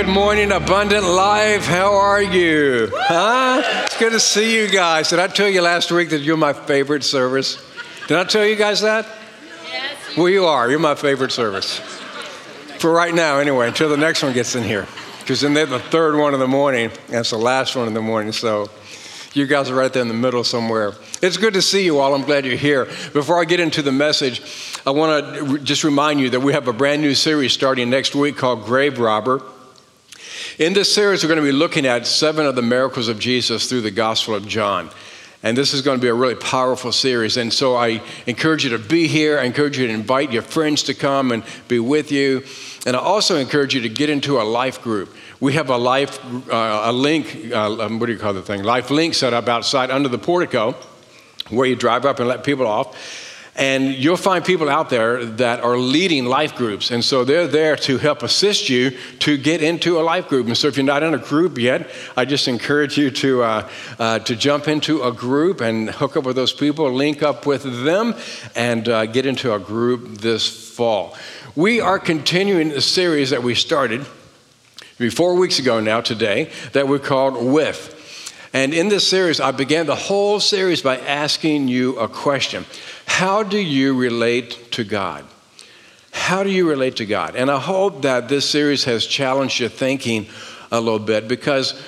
Good morning, Abundant Life. How are you? Huh? It's good to see you guys. Did I tell you last week that you're my favorite service? Did I tell you guys that? Yes. Well, you are. You're my favorite service. For right now, anyway, until the next one gets in here. Because then they're the third one in the morning, and it's the last one in the morning. So you guys are right there in the middle somewhere. It's good to see you all. I'm glad you're here. Before I get into the message, I want to just remind you that we have a brand new series starting next week called Grave Robber. In this series, we're going to be looking at seven of the miracles of Jesus through the Gospel of John. And this is going to be a really powerful series. And so I encourage you to be here. I encourage you to invite your friends to come and be with you. And I also encourage you to get into a life group. We have a life, uh, a link, uh, um, what do you call the thing? Life link set up outside under the portico where you drive up and let people off. And you'll find people out there that are leading life groups. And so they're there to help assist you to get into a life group. And so if you're not in a group yet, I just encourage you to, uh, uh, to jump into a group and hook up with those people, link up with them, and uh, get into a group this fall. We are continuing the series that we started four weeks ago now, today, that we called With. And in this series, I began the whole series by asking you a question How do you relate to God? How do you relate to God? And I hope that this series has challenged your thinking a little bit because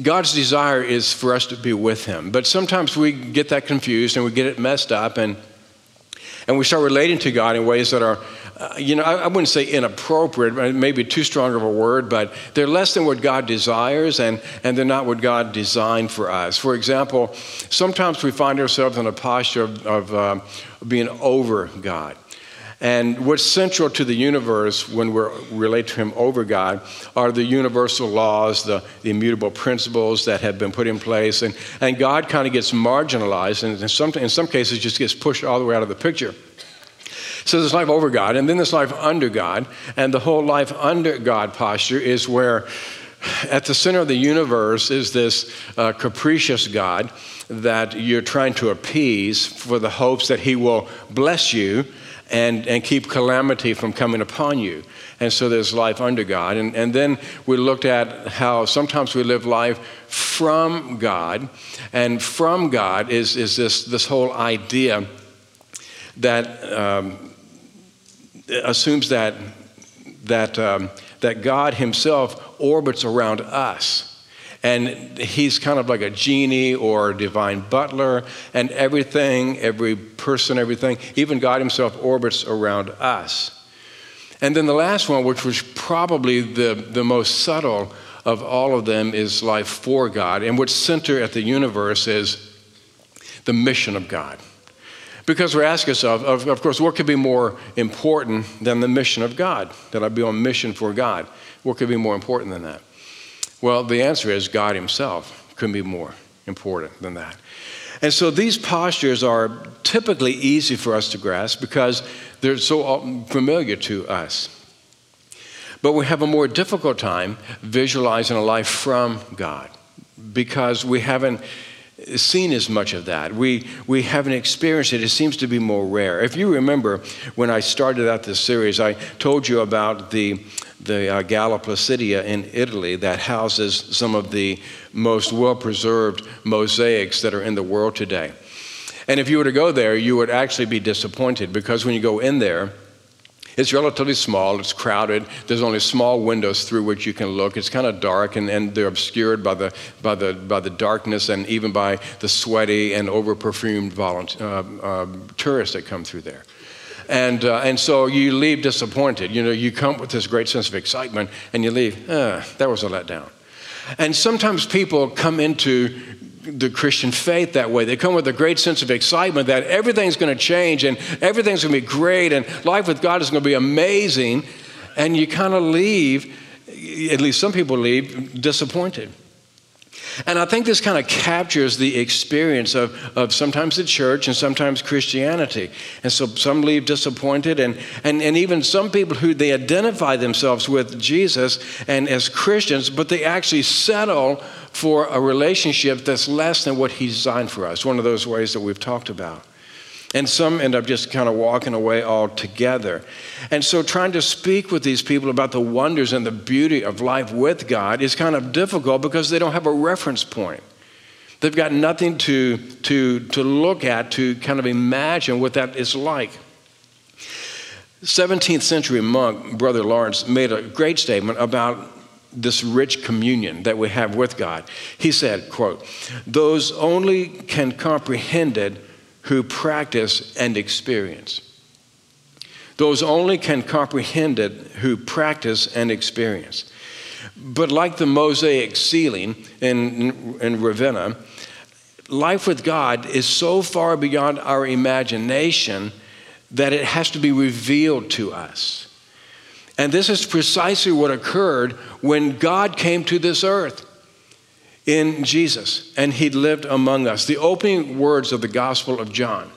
God's desire is for us to be with Him. But sometimes we get that confused and we get it messed up and, and we start relating to God in ways that are uh, you know, I, I, wouldn't say inappropriate, maybe too strong of a word, but they're less than what God desires and, and they're not what God designed for us. For example, sometimes we find ourselves in a posture of, of uh, being over God. And what's central to the universe when we relate to Him over God are the universal laws, the, the immutable principles that have been put in place. And, and God kind of gets marginalized and in some, in some cases just gets pushed all the way out of the picture. So there's life over God, and then there's life under God. And the whole life under God posture is where at the center of the universe is this uh, capricious God that you're trying to appease for the hopes that He will bless you and, and keep calamity from coming upon you. And so there's life under God. And, and then we looked at how sometimes we live life from God. And from God is, is this, this whole idea that um, assumes that, that, um, that God Himself orbits around us. And he's kind of like a genie or a divine butler, and everything, every person, everything, even God Himself orbits around us. And then the last one, which was probably the, the most subtle of all of them, is life for God. And what's center at the universe is the mission of God. Because we're asking ourselves, of, of course, what could be more important than the mission of God? That I be on mission for God? What could be more important than that? Well, the answer is God Himself could be more important than that. And so these postures are typically easy for us to grasp because they're so familiar to us. But we have a more difficult time visualizing a life from God because we haven't seen as much of that. We, we haven't experienced it. It seems to be more rare. If you remember, when I started out this series, I told you about the, the uh, Galla Placidia in Italy that houses some of the most well preserved mosaics that are in the world today. And if you were to go there, you would actually be disappointed because when you go in there, it's relatively small, it's crowded, there's only small windows through which you can look. It's kind of dark and, and they're obscured by the, by, the, by the darkness and even by the sweaty and over perfumed uh, uh, tourists that come through there. And, uh, and so you leave disappointed. You know, you come with this great sense of excitement and you leave, ah, that was a letdown. And sometimes people come into the Christian faith that way. They come with a great sense of excitement that everything's going to change and everything's going to be great and life with God is going to be amazing. And you kind of leave, at least some people leave, disappointed. And I think this kind of captures the experience of, of sometimes the church and sometimes Christianity. And so some leave disappointed, and, and, and even some people who they identify themselves with Jesus and as Christians, but they actually settle for a relationship that's less than what He designed for us. One of those ways that we've talked about. And some end up just kind of walking away altogether. And so, trying to speak with these people about the wonders and the beauty of life with God is kind of difficult because they don't have a reference point. They've got nothing to, to, to look at to kind of imagine what that is like. 17th century monk, Brother Lawrence, made a great statement about this rich communion that we have with God. He said, quote, those only can comprehend it who practice and experience. Those only can comprehend it who practice and experience. But like the mosaic ceiling in, in Ravenna, life with God is so far beyond our imagination that it has to be revealed to us. And this is precisely what occurred when God came to this earth in Jesus and he lived among us. The opening words of the Gospel of John,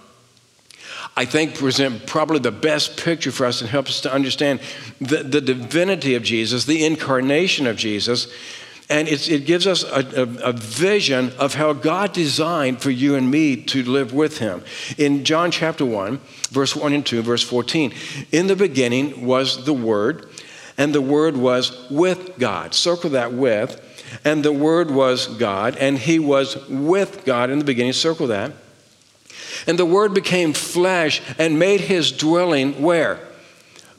I think, present probably the best picture for us and help us to understand the, the divinity of Jesus, the incarnation of Jesus. And it gives us a, a, a, vision of how God designed for you and me to live with Him. In John chapter 1, verse 1 and 2, verse 14, in the beginning was the Word, and the Word was with God. Circle that with and the Word was God, and He was with God in the beginning. Circle that. And the Word became flesh and made His dwelling where?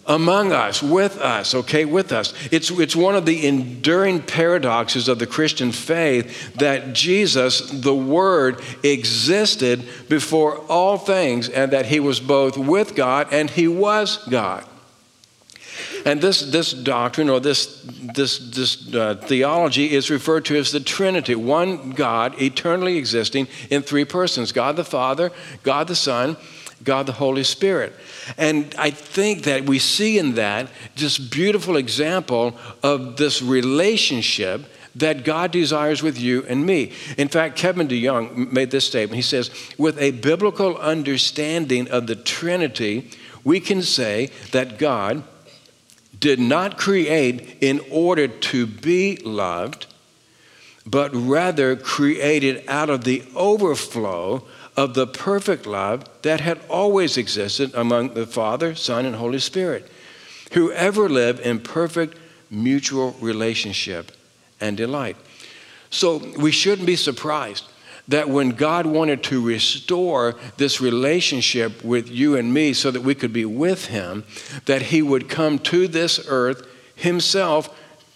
Among us, with us, okay, with us. It's, it's one of the enduring paradoxes of the Christian faith that Jesus, the Word, existed before all things and that He was both with God and He was God. And this, this doctrine or this, this, this uh, theology is referred to as the Trinity one God eternally existing in three persons God the Father, God the Son, God the Holy Spirit. And I think that we see in that just beautiful example of this relationship that God desires with you and me. In fact, Kevin DeYoung made this statement. He says, with a biblical understanding of the Trinity, we can say that God did not create in order to be loved, but rather created out of the overflow of the perfect love that had always existed among the Father, Son, and Holy Spirit, who ever lived in perfect mutual relationship and delight. So we shouldn't be surprised that when God wanted to restore this relationship with you and me so that we could be with Him, that He would come to this earth Himself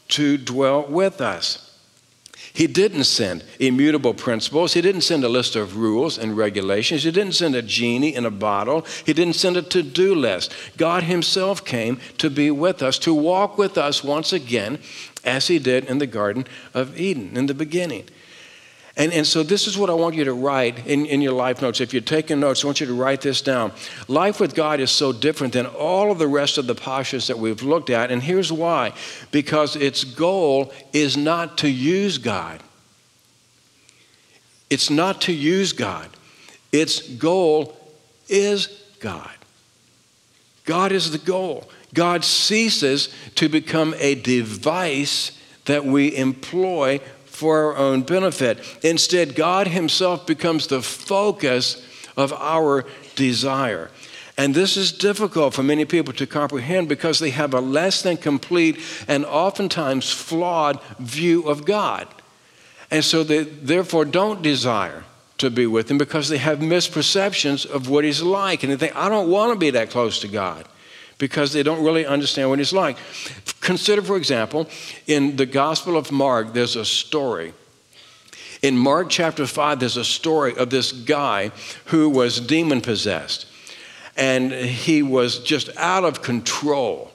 to dwell with us. He didn't send immutable principles. He didn't send a list of rules and regulations. He didn't send a genie in a bottle. He didn't send a to do list. God Himself came to be with us, to walk with us once again, as He did in the Garden of Eden in the beginning. And, and so, this is what I want you to write in, in your life notes. If you're taking notes, I want you to write this down. Life with God is so different than all of the rest of the pashas that we've looked at. And here's why because its goal is not to use God, it's not to use God, its goal is God. God is the goal. God ceases to become a device that we employ for our own benefit. Instead, God Himself becomes the focus of our desire. And this is difficult for many people to comprehend because they have a less than complete and oftentimes flawed view of God. And so they therefore don't desire to be with Him because they have misperceptions of what He's like. And they think, I don't want to be that close to God because they don't really understand what He's like. Consider, for example, in the Gospel of Mark, there's a story. In Mark chapter 5, there's a story of this guy who was demon possessed. And he was just out of control.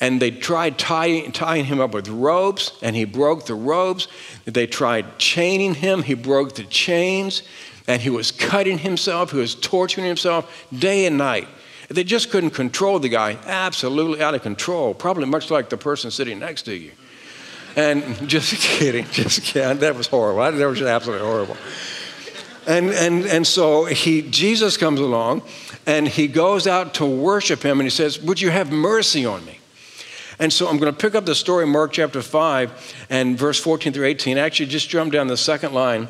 And they tried tying, tying him up with ropes, and he broke the ropes. They tried chaining him, he broke the chains. And he was cutting himself, he was torturing himself day and night. They just couldn't control the guy, absolutely out of control, probably much like the person sitting next to you. And just kidding, just kidding. That was horrible. That was absolutely horrible. And, and, and so he, Jesus comes along and he goes out to worship him and he says, Would you have mercy on me? And so I'm going to pick up the story, Mark chapter 5 and verse 14 through 18. Actually, just jump down the second line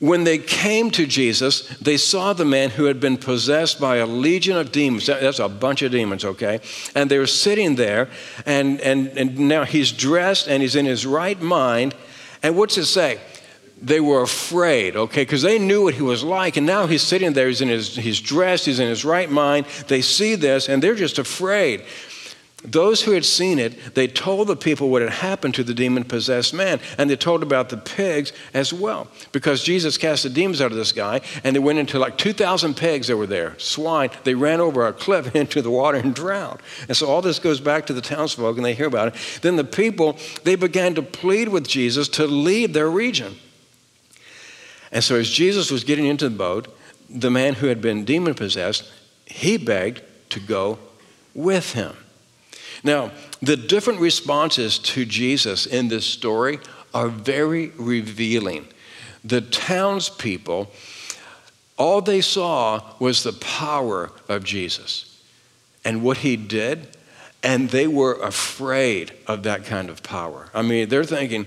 When they came to Jesus, they saw the man who had been possessed by a legion of demons. That's a bunch of demons, okay? And they were sitting there, and, and, and now he's dressed and he's in his right mind. And what's it say? They were afraid, okay, because they knew what he was like. And now he's sitting there, he's, in his, he's dressed, he's in his right mind. They see this, and they're just afraid. Those who had seen it, they told the people what had happened to the demon possessed man, and they told about the pigs as well. Because Jesus cast the demons out of this guy, and they went into like 2,000 pigs that were there, swine. They ran over a cliff into the water and drowned. And so all this goes back to the townsfolk, and they hear about it. Then the people, they began to plead with Jesus to leave their region. And so as Jesus was getting into the boat, the man who had been demon possessed, he begged to go with him. Now, the different responses to Jesus in this story are very revealing. The townspeople, all they saw was the power of Jesus and what he did, and they were afraid of that kind of power. I mean, they're thinking,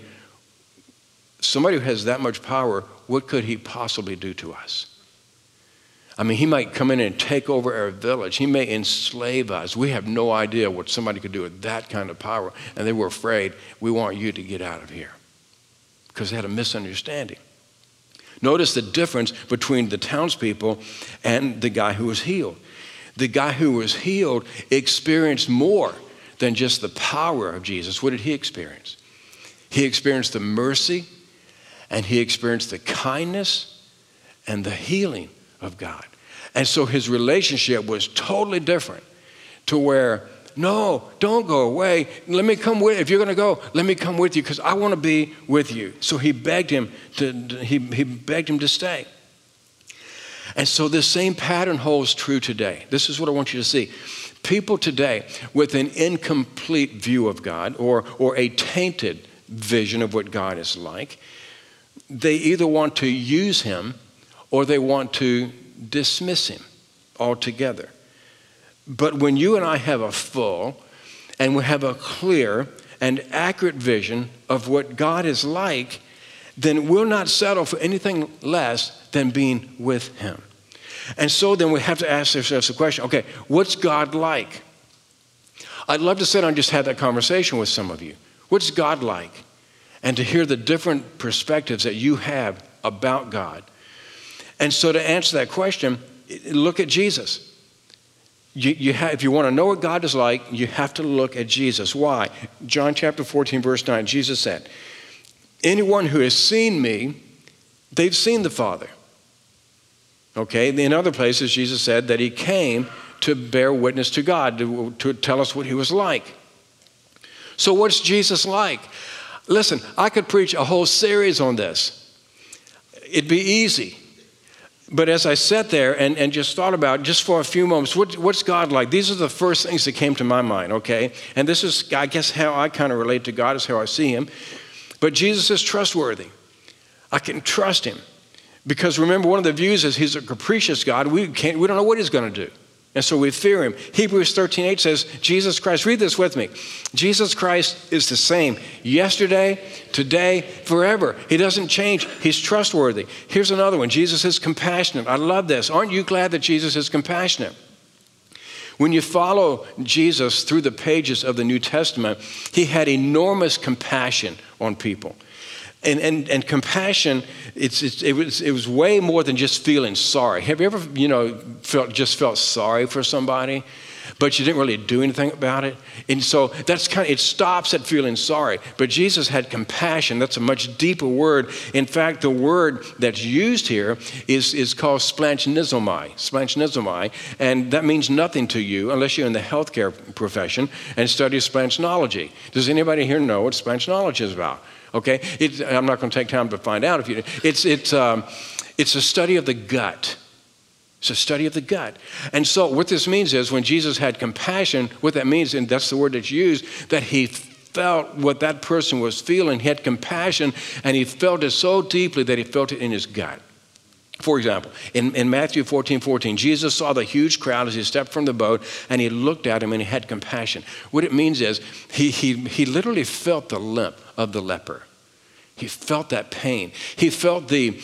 somebody who has that much power, what could he possibly do to us? I mean, he might come in and take over our village. He may enslave us. We have no idea what somebody could do with that kind of power. And they were afraid, we want you to get out of here because they had a misunderstanding. Notice the difference between the townspeople and the guy who was healed. The guy who was healed experienced more than just the power of Jesus. What did he experience? He experienced the mercy and he experienced the kindness and the healing of God. And so his relationship was totally different to where, no, don't go away. Let me come with If you're going to go, let me come with you because I want to be with you. So he begged him to, he, he begged him to stay. And so this same pattern holds true today. This is what I want you to see. People today with an incomplete view of God or, or a tainted vision of what God is like, they either want to use him or they want to dismiss him altogether. But when you and I have a full and we have a clear and accurate vision of what God is like, then we'll not settle for anything less than being with Him. And so then we have to ask ourselves the question okay, what's God like? I'd love to sit down and just have that conversation with some of you. What's God like? And to hear the different perspectives that you have about God. And so, to answer that question, look at Jesus. You, you have, if you want to know what God is like, you have to look at Jesus. Why? John chapter 14, verse 9, Jesus said, Anyone who has seen me, they've seen the Father. Okay, in other places, Jesus said that he came to bear witness to God, to, to tell us what he was like. So, what's Jesus like? Listen, I could preach a whole series on this. It'd be easy. But as I sat there and, and just thought about just for a few moments, what, what's God like? These are the first things that came to my mind, okay? And this is, I guess, how I kind of relate to God, is how I see Him. But Jesus is trustworthy. I can trust Him. Because remember, one of the views is He's a capricious God. We, can't, we don't know what He's going to do. And so we fear him. Hebrews 13 8 says, Jesus Christ, read this with me. Jesus Christ is the same yesterday, today, forever. He doesn't change. He's trustworthy. Here's another one Jesus is compassionate. I love this. Aren't you glad that Jesus is compassionate? When you follow Jesus through the pages of the New Testament, he had enormous compassion on people. And, and, and compassion, it's, it's, it, was, it was way more than just feeling sorry. Have you ever, you know, felt, just felt sorry for somebody, but you didn't really do anything about it? And so that's kind of, it stops at feeling sorry. But Jesus had compassion. That's a much deeper word. In fact, the word that's used here is, is called splanchnizomai, splanchnizomai, and that means nothing to you unless you're in the healthcare profession and study splanchnology. Does anybody here know what splanchnology is about? Okay? It, I'm not going to take time to find out if you It's, it's, um, it's a study of the gut. It's a study of the gut. And so, what this means is when Jesus had compassion, what that means, and that's the word that's used, that he felt what that person was feeling. He had compassion, and he felt it so deeply that he felt it in his gut. For example, in, in Matthew 14 14, Jesus saw the huge crowd as he stepped from the boat and he looked at him and he had compassion. What it means is he, he, he literally felt the limp of the leper. He felt that pain. He felt the,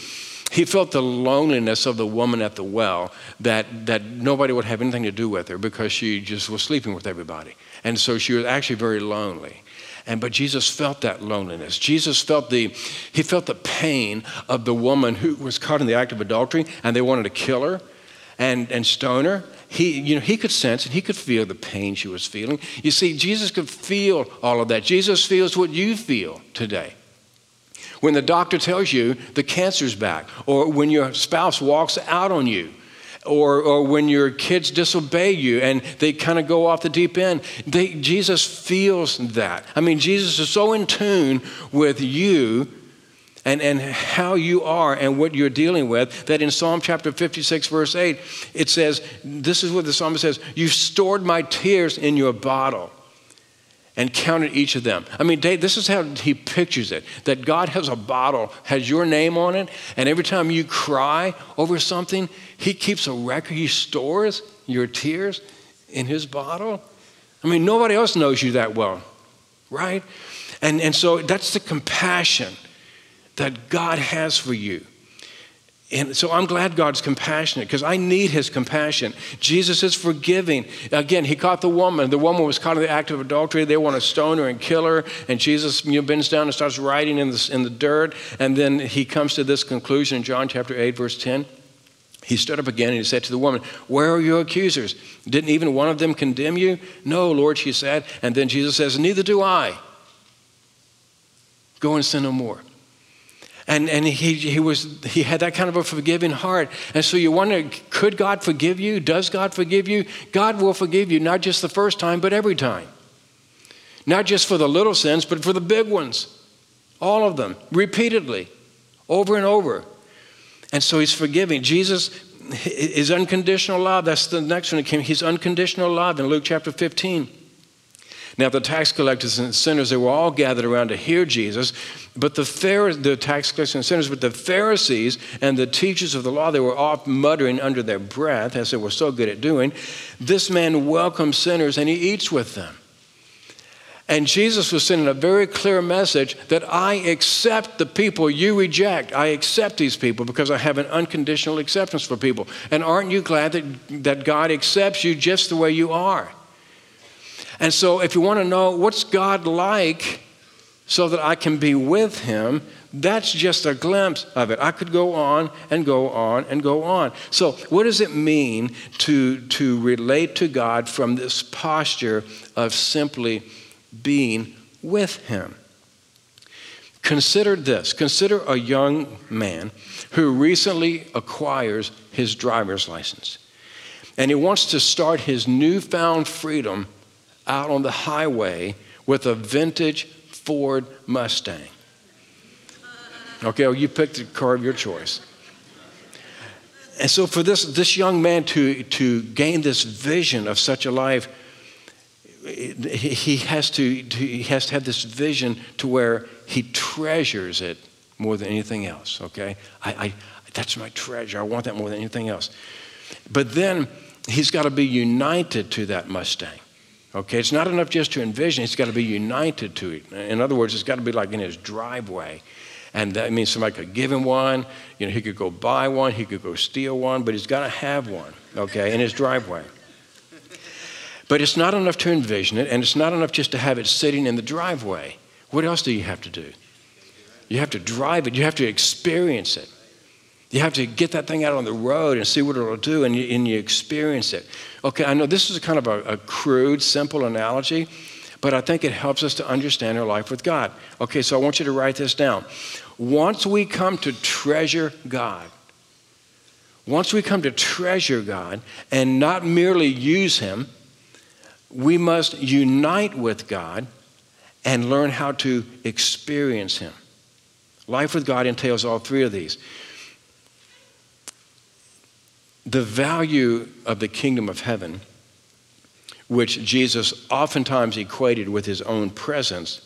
He felt the loneliness of the woman at the well that, that nobody would have anything to do with her because she just was sleeping with everybody. And so she was actually very lonely. And but Jesus felt that loneliness. Jesus felt the he felt the pain of the woman who was caught in the act of adultery and they wanted to kill her and, and stone her. He, you know, he could sense and he could feel the pain she was feeling. You see, Jesus could feel all of that. Jesus feels what you feel today. When the doctor tells you the cancer's back, or when your spouse walks out on you, or, or when your kids disobey you and they kind of go off the deep end, they, Jesus feels that. I mean, Jesus is so in tune with you and, and how you are and what you're dealing with that in Psalm chapter 56, verse 8, it says, This is what the psalmist says, You've stored my tears in your bottle and counted each of them. I mean, Dave, this is how he pictures it that God has a bottle, has your name on it, and every time you cry over something, he keeps a record, he stores your tears in his bottle. I mean, nobody else knows you that well, right? And, and so that's the compassion that God has for you. And so I'm glad God's compassionate because I need his compassion. Jesus is forgiving. Again, he caught the woman. The woman was caught in the act of adultery. They want to stone her and kill her. And Jesus you know, bends down and starts writing in the, in the dirt. And then he comes to this conclusion in John chapter 8, verse 10. He stood up again and he said to the woman, Where are your accusers? Didn't even one of them condemn you? No, Lord, she said. And then Jesus says, Neither do I. Go and sin no more. And, and he, he, was, he had that kind of a forgiving heart. And so you wonder could God forgive you? Does God forgive you? God will forgive you, not just the first time, but every time. Not just for the little sins, but for the big ones. All of them, repeatedly, over and over. And so he's forgiving. Jesus is unconditional love. That's the next one that came. He's unconditional love in Luke chapter 15. Now, the tax collectors and sinners, they were all gathered around to hear Jesus, but the, Pharisees, the tax collectors and sinners, but the Pharisees and the teachers of the law, they were off muttering under their breath, as they were so good at doing, This man welcomes sinners and he eats with them. And Jesus was sending a very clear message that I accept the people you reject. I accept these people because I have an unconditional acceptance for people. And aren't you glad that, that God accepts you just the way you are? And so, if you want to know what's God like so that I can be with Him, that's just a glimpse of it. I could go on and go on and go on. So, what does it mean to, to relate to God from this posture of simply being with Him? Consider this consider a young man who recently acquires his driver's license. And he wants to start his newfound freedom out on the highway with a vintage Ford Mustang. Okay, well, you picked the car of your choice. And so, for this, this young man to, to gain this vision of such a life, he has to, he has to have this vision to where he treasures it more than anything else. Okay, I, I, that's my treasure. I want that more than anything else. But then he's got to be united to that Mustang. Okay, it's not enough just to envision, it's got to be united to it. In other words, it's got to be like in his driveway. And that means somebody could give him one, you know, he could go buy one, he could go steal one, but he's got to have one, okay, in his driveway. But it's not enough to envision it, and it's not enough just to have it sitting in the driveway. What else do you have to do? You have to drive it, you have to experience it. You have to get that thing out on the road and see what it'll do, and you, and you experience it. Okay, I know this is kind of a, a crude, simple analogy, but I think it helps us to understand our life with God. Okay, so I want you to write this down. Once we come to treasure God, once we come to treasure God and not merely use Him, we must unite with God and learn how to experience Him. Life with God entails all three of these the value of the kingdom of heaven, which Jesus oftentimes equated with his own presence,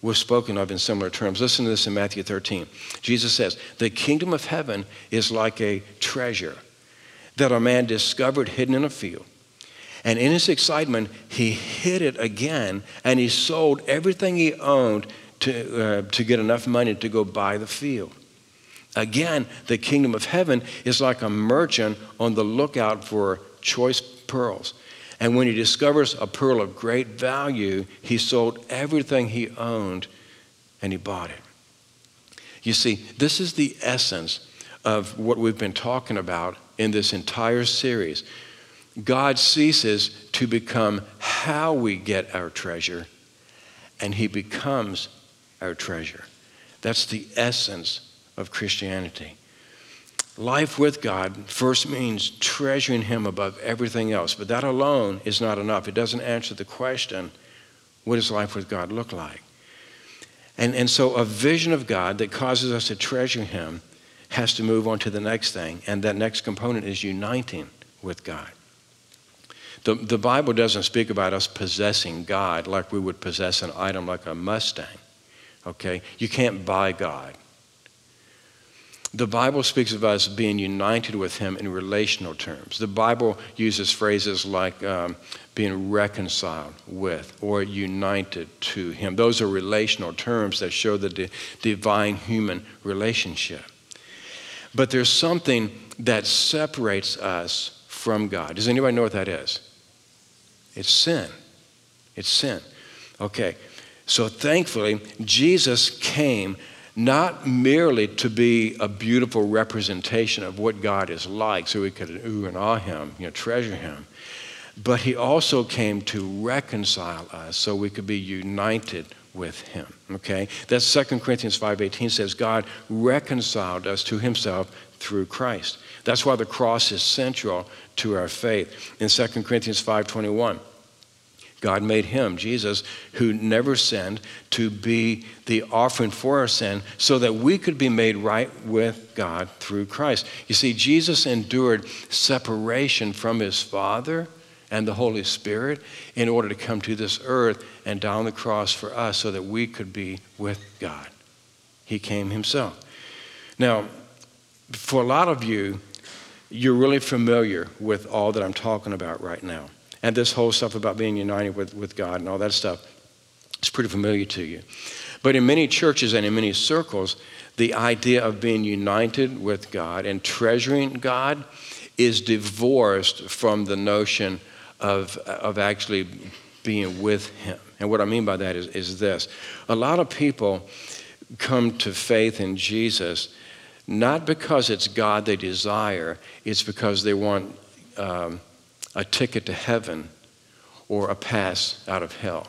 was spoken of in similar terms. Listen to this in Matthew 13. Jesus says, The kingdom of heaven is like a treasure that a man discovered hidden in a field. And in his excitement, he hid it again and he sold everything he owned to, uh, to get enough money to go buy the field. Again, the kingdom of heaven is like a merchant on the lookout for choice pearls. And when he discovers a pearl of great value, he sold everything he owned and he bought it. You see, this is the essence of what we've been talking about in this entire series. God ceases to become how we get our treasure, and he becomes our treasure. That's the essence of Christianity. Life with God first means treasuring Him above everything else, but that alone is not enough. It doesn't answer the question what does life with God look like? And, and so, a vision of God that causes us to treasure Him has to move on to the next thing, and that next component is uniting with God. The, the Bible doesn't speak about us possessing God like we would possess an item like a Mustang. Okay? You can't buy God. The Bible speaks of us being united with Him in relational terms. The Bible uses phrases like um, being reconciled with or united to Him. Those are relational terms that show the di- divine human relationship. But there's something that separates us from God. Does anybody know what that is? It's sin. It's sin. Okay. So thankfully, Jesus came not merely to be a beautiful representation of what God is like so we could ooh and ah him, you know, treasure him, but he also came to reconcile us so we could be united with him okay? That's 2 corinthians 5.18 says god reconciled us to himself through christ. That's why the cross is central to our faith. In 2 corinthians 5.21 God made him, Jesus, who never sinned, to be the offering for our sin so that we could be made right with God through Christ. You see, Jesus endured separation from his Father and the Holy Spirit in order to come to this earth and on the cross for us so that we could be with God. He came himself. Now, for a lot of you, you're really familiar with all that I'm talking about right now and this whole stuff about being united with, with God and all that stuff is pretty familiar to you. But in many churches and in many circles, the idea of being united with God and treasuring God is divorced from the notion of, of actually being with Him. And what I mean by that is, is this a lot of people come to faith in Jesus not because it's God they desire, it's because they want um, a ticket to heaven or a pass out of hell.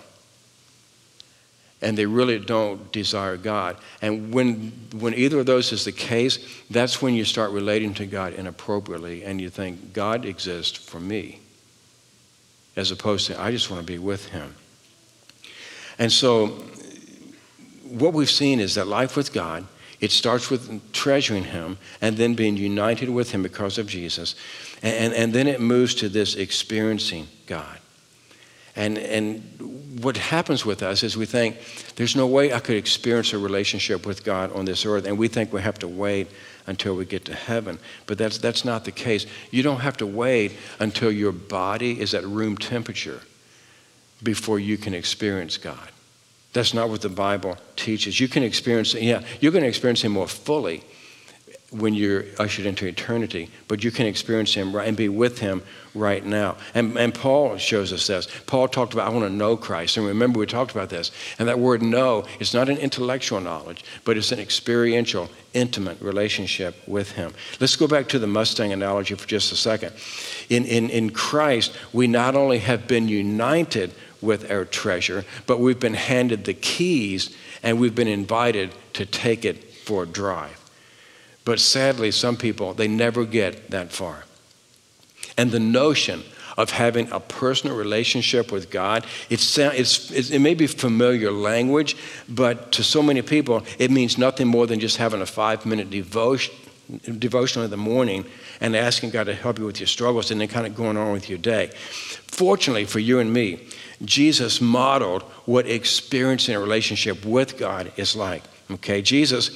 And they really don't desire God. And when, when either of those is the case, that's when you start relating to God inappropriately and you think, God exists for me, as opposed to, I just want to be with Him. And so, what we've seen is that life with God it starts with treasuring Him and then being united with Him because of Jesus. And, and then it moves to this experiencing God. And, and what happens with us is we think, there's no way I could experience a relationship with God on this earth. And we think we have to wait until we get to heaven. But that's, that's not the case. You don't have to wait until your body is at room temperature before you can experience God. That's not what the Bible teaches. You can experience, yeah, you're going to experience Him more fully when you're ushered into eternity, but you can experience Him right, and be with Him right now. And, and Paul shows us this. Paul talked about, I want to know Christ. And remember, we talked about this. And that word know is not an intellectual knowledge, but it's an experiential, intimate relationship with Him. Let's go back to the Mustang analogy for just a second. In, in, in Christ, we not only have been united with our treasure, but we've been handed the keys and we've been invited to take it for a drive. But sadly, some people, they never get that far. And the notion of having a personal relationship with God, it's, it's, it may be familiar language, but to so many people, it means nothing more than just having a five minute devotion, devotional in the morning and asking God to help you with your struggles and then kind of going on with your day. Fortunately for you and me, Jesus modeled what experiencing a relationship with God is like. Okay, Jesus,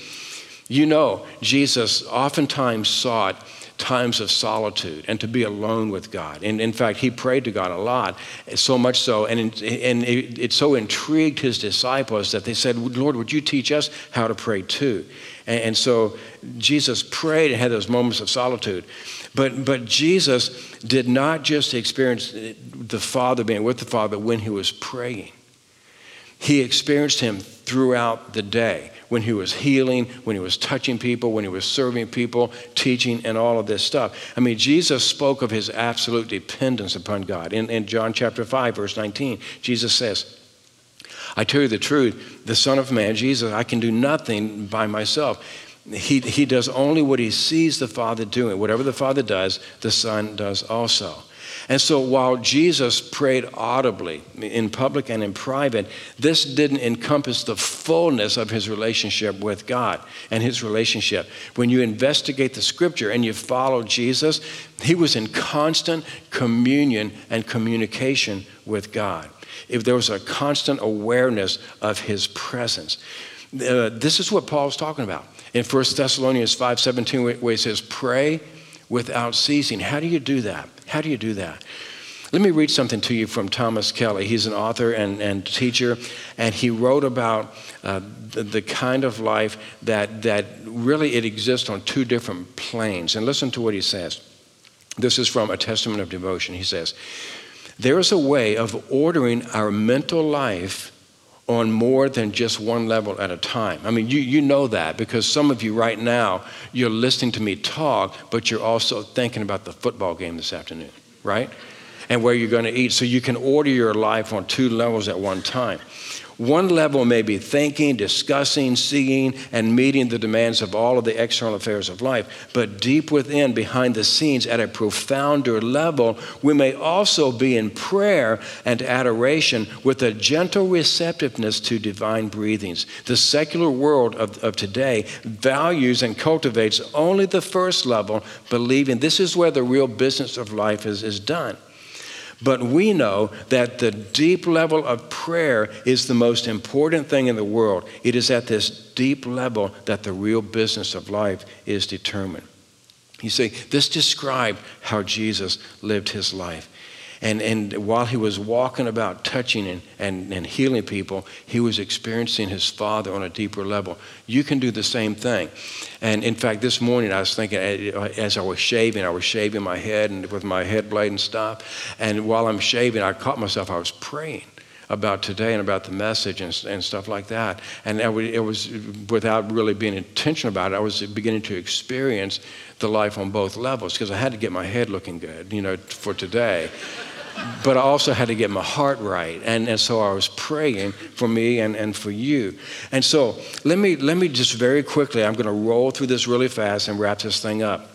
you know, Jesus oftentimes sought times of solitude and to be alone with God. And in fact, he prayed to God a lot, so much so, and, and it, it so intrigued his disciples that they said, Lord, would you teach us how to pray too? And, and so Jesus prayed and had those moments of solitude. But, but Jesus did not just experience the Father being with the Father when he was praying. He experienced him throughout the day when he was healing, when he was touching people, when he was serving people, teaching, and all of this stuff. I mean, Jesus spoke of his absolute dependence upon God. In, in John chapter 5, verse 19, Jesus says, I tell you the truth, the Son of Man, Jesus, I can do nothing by myself. He, he does only what he sees the Father doing. Whatever the Father does, the Son does also. And so while Jesus prayed audibly in public and in private, this didn't encompass the fullness of his relationship with God and his relationship. When you investigate the scripture and you follow Jesus, he was in constant communion and communication with God. If there was a constant awareness of his presence. Uh, this is what Paul's talking about in 1 Thessalonians 5:17 where he says pray without ceasing. How do you do that? How do you do that? Let me read something to you from Thomas Kelly. He's an author and, and teacher, and he wrote about uh, the, the, kind of life that, that really it exists on two different planes. And listen to what he says. This is from A Testament of Devotion. He says, There is a way of ordering our mental life on more than just one level at a time. I mean, you, you know that because some of you right now, you're listening to me talk, but you're also thinking about the football game this afternoon, right? And where you're going to eat. So you can order your life on two levels at one time. One level may be thinking, discussing, seeing, and meeting the demands of all of the external affairs of life. But deep within, behind the scenes, at a profounder level, we may also be in prayer and adoration with a gentle receptiveness to divine breathings. The secular world of, of today values and cultivates only the first level, believing this is where the real business of life is, is done. But we know that the deep level of prayer is the most important thing in the world. It is at this deep level that the real business of life is determined. You see, this described how Jesus lived his life. And, and while he was walking about touching and, and, and healing people, he was experiencing his Father on a deeper level. You can do the same thing. And in fact, this morning I was thinking, eh, as I was shaving, I was shaving my head and with my head blade and stuff. And while I'm shaving, I caught myself, I was praying about today and about the message and, and stuff like that. And it was without really being intentional about it, I was beginning to experience the life on both levels because I had to get my head looking good, you know, for today but I also had to get my heart right. And, and so I was praying for me and, and for you. And so let me, let me just very quickly, I'm going to roll through this really fast and wrap this thing up.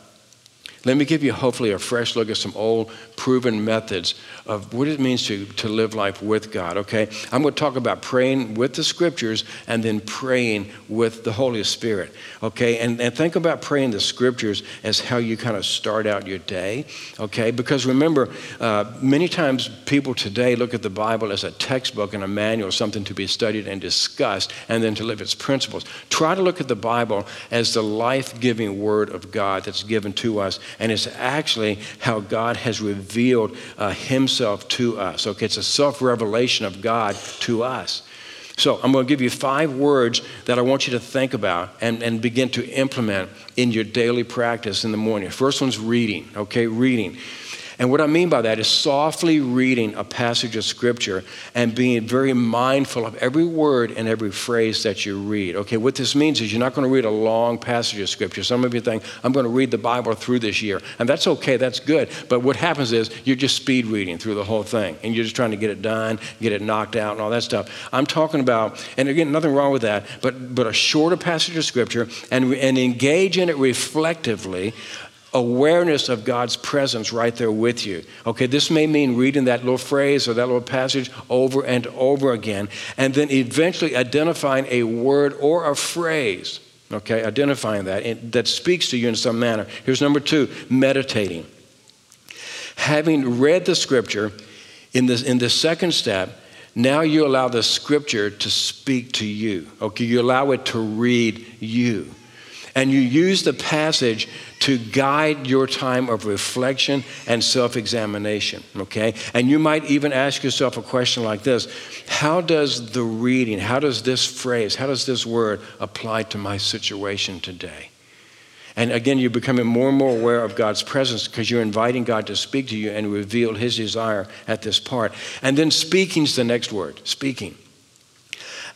Let me give you hopefully a fresh look at some old proven methods of what it means to, to live life with God, okay? I'm going to talk about praying with the scriptures and then praying with the Holy Spirit, okay? And, and think about praying the scriptures as how you kind of start out your day, okay? Because remember, uh, many times people today look at the Bible as a textbook and a manual, something to be studied and discussed, and then to live its principles. Try to look at the Bible as the life giving word of God that's given to us and it's actually how God has revealed uh, Himself to us. Okay, it's a self revelation of God to us. So I'm going to give you five words that I want you to think about and, and begin to implement in your daily practice in the morning. First one's reading, okay? Reading. And what I mean by that is softly reading a passage of Scripture and being very mindful of every word and every phrase that you read. Okay, what this means is you're not going to read a long passage of Scripture. Some of you think, I'm going to read the Bible through this year. And that's okay, that's good. But what happens is you're just speed reading through the whole thing and you're just trying to get it done, get it knocked out, and all that stuff. I'm talking about, and again, nothing wrong with that, but, but a shorter passage of Scripture and, and engage in it reflectively awareness of God's presence right there with you. Okay, this may mean reading that little phrase or that little passage over and over again, and then eventually identifying a word or a phrase. Okay, identifying that that speaks to you in some manner. Here's number two meditating. Having read the scripture, in this, in the second step, now you allow the scripture to speak to you. Okay, you allow it to read you. And you use the passage to guide your time of reflection and self examination, okay? And you might even ask yourself a question like this How does the reading, how does this phrase, how does this word apply to my situation today? And again, you're becoming more and more aware of God's presence because you're inviting God to speak to you and reveal his desire at this part. And then speaking is the next word speaking.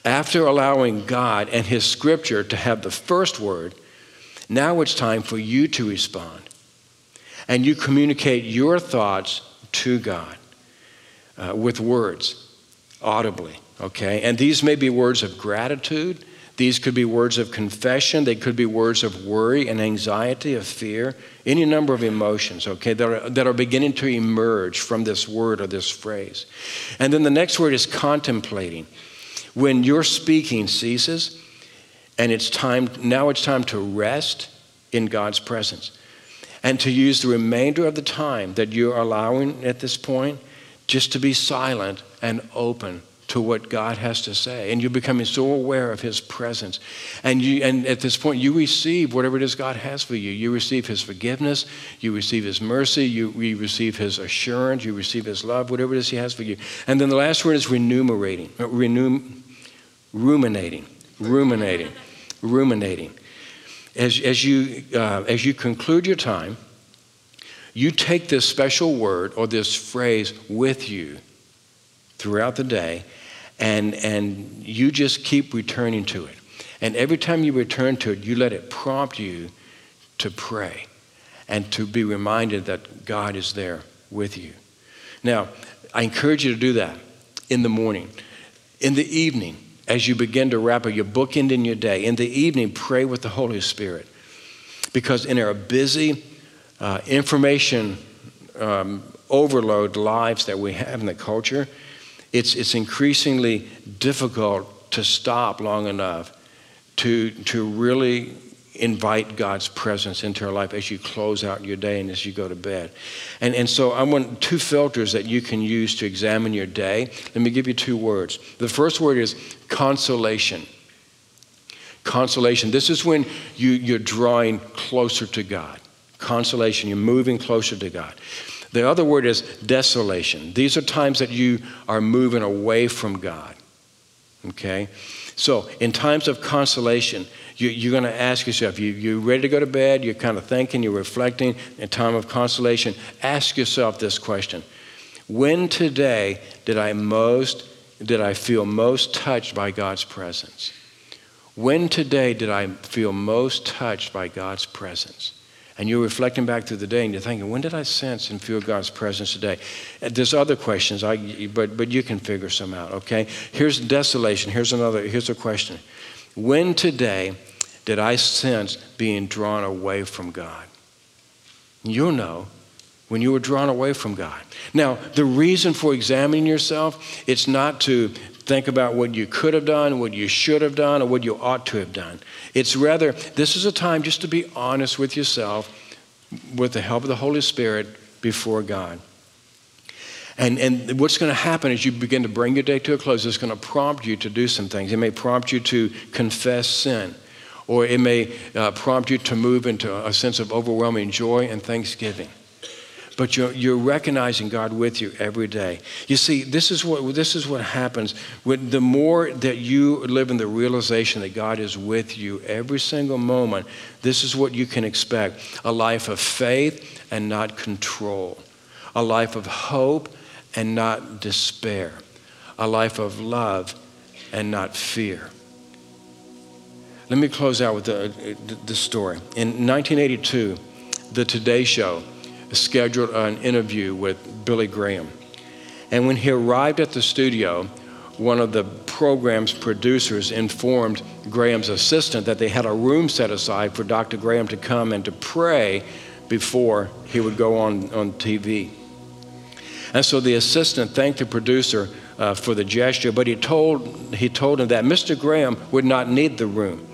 After allowing God and his scripture to have the first word, now it's time for you to respond. And you communicate your thoughts to God uh, with words, audibly, okay? And these may be words of gratitude these could be words of confession, they could be words of worry and anxiety, of fear, any number of emotions, okay, that are, that are beginning to emerge from this word or this phrase. And then the next word is contemplating. When your speaking ceases, and it's time, now it's time to rest in God's presence. And to use the remainder of the time that you're allowing at this point just to be silent and open to what God has to say. And you're becoming so aware of His presence. And, you, and at this point, you receive whatever it is God has for you. You receive His forgiveness, you receive His mercy, you, you receive His assurance, you receive His love, whatever it is He has for you. And then the last word is renumerating, uh, renum, ruminating, ruminating, ruminating. As, as, you, uh, as you conclude your time, you take this special word or this phrase with you throughout the day and, and you just keep returning to it. And every time you return to it, you let it prompt you to pray and to be reminded that God is there with you. Now, I encourage you to do that in the morning. In the evening, as you begin to wrap up your bookend in your day, in the evening, pray with the Holy Spirit. Because in our busy, uh, information um, overload lives that we have in the culture, it's, it's increasingly difficult to stop long enough to, to really invite God's presence into our life as you close out your day and as you go to bed. And, and so I want two filters that you can use to examine your day. Let me give you two words. The first word is consolation. Consolation. This is when you, you're drawing closer to God. Consolation. You're moving closer to God. The other word is desolation. These are times that you are moving away from God. Okay? So, in times of consolation, you, are going to ask yourself, you, you're ready to go to bed, you're kind of thinking, you're reflecting. In time of consolation, ask yourself this question When today did I most, did I feel most touched by God's presence? When today did I feel most touched by God's presence? and you're reflecting back through the day and you're thinking, when did I sense and feel God's presence today? Uh, there's other questions, I, but, but you can figure some out, okay? Here's desolation. Here's another, here's a question. When today did I sense being drawn away from God? You'll know when you were drawn away from God. Now, the reason for examining yourself, it's not to think about what you could have done, what you should have done, or what you ought to have done. It's rather, this is a time just to be honest with yourself with the help of the Holy Spirit before God. And, and what's going to happen as you begin to bring your day to a close, it's going to prompt you to do some things. It may prompt you to confess sin, or it may uh, prompt you to move into a sense of overwhelming joy and thanksgiving but you're, you're recognizing God with you every day. You see, this is what, this is what happens. When, the more that you live in the realization that God is with you every single moment, this is what you can expect a life of faith and not control, a life of hope and not despair, a life of love and not fear. Let me close out with the, the story. In 1982, the Today Show scheduled an interview with Billy Graham. And when he arrived at the studio, one of the program's producers informed Graham's assistant that they had a room set aside for Dr. Graham to come and to pray before he would go on, on TV. And so the assistant thanked the producer uh, for the gesture, but he told, he told him that Mr. Graham would not need the room.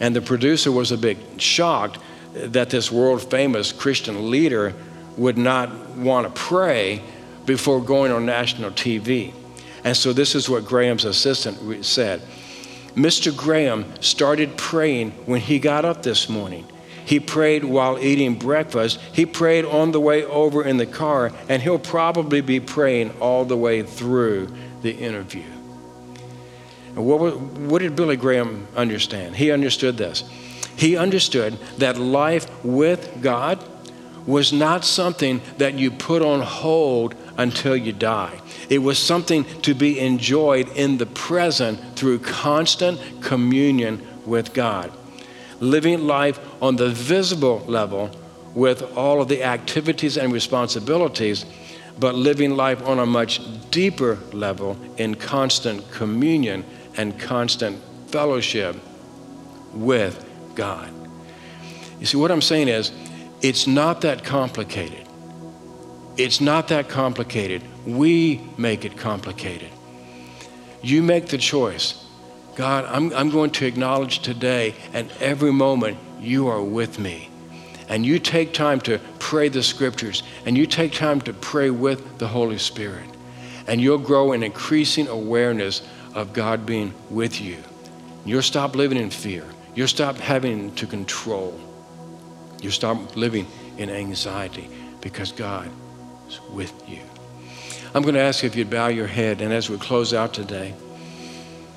And the producer was a bit shocked that this world famous Christian leader would not want to pray before going on national TV. And so this is what Graham's assistant said Mr. Graham started praying when he got up this morning. He prayed while eating breakfast. He prayed on the way over in the car, and he'll probably be praying all the way through the interview. And what, what did Billy Graham understand? He understood this. He understood that life with God was not something that you put on hold until you die. It was something to be enjoyed in the present through constant communion with God. Living life on the visible level with all of the activities and responsibilities, but living life on a much deeper level in constant communion and constant fellowship with God. You see, what I'm saying is, it's not that complicated. It's not that complicated. We make it complicated. You make the choice. God, I'm, I'm going to acknowledge today and every moment you are with me. And you take time to pray the scriptures, and you take time to pray with the Holy Spirit. And you'll grow in increasing awareness of God being with you. You'll stop living in fear. You'll stop having to control. You'll stop living in anxiety because God is with you. I'm going to ask you if you'd bow your head, and as we close out today,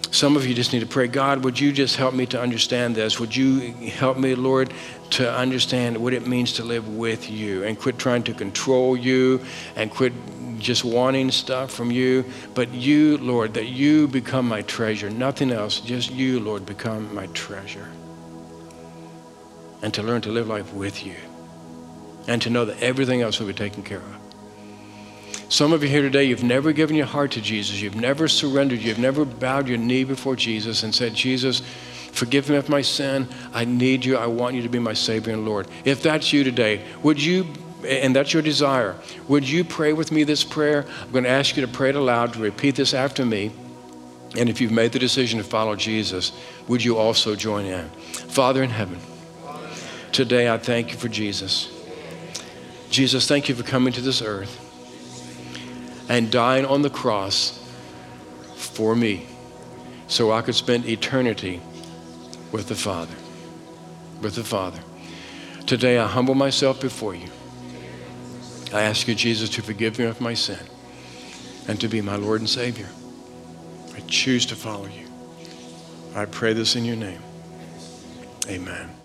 some of you just need to pray, God, would you just help me to understand this? Would you help me, Lord, to understand what it means to live with you and quit trying to control you and quit just wanting stuff from you, but you, Lord, that you become my treasure. Nothing else, just you, Lord, become my treasure. And to learn to live life with you. And to know that everything else will be taken care of. Some of you here today, you've never given your heart to Jesus. You've never surrendered. You've never bowed your knee before Jesus and said, Jesus, forgive me of my sin. I need you. I want you to be my Savior and Lord. If that's you today, would you and that's your desire, would you pray with me this prayer? I'm going to ask you to pray it aloud, to repeat this after me. And if you've made the decision to follow Jesus, would you also join in? Father in heaven, today I thank you for Jesus. Jesus, thank you for coming to this earth and dying on the cross for me so I could spend eternity with the Father. With the Father. Today I humble myself before you. I ask you, Jesus, to forgive me of my sin and to be my Lord and Savior. I choose to follow you. I pray this in your name. Amen.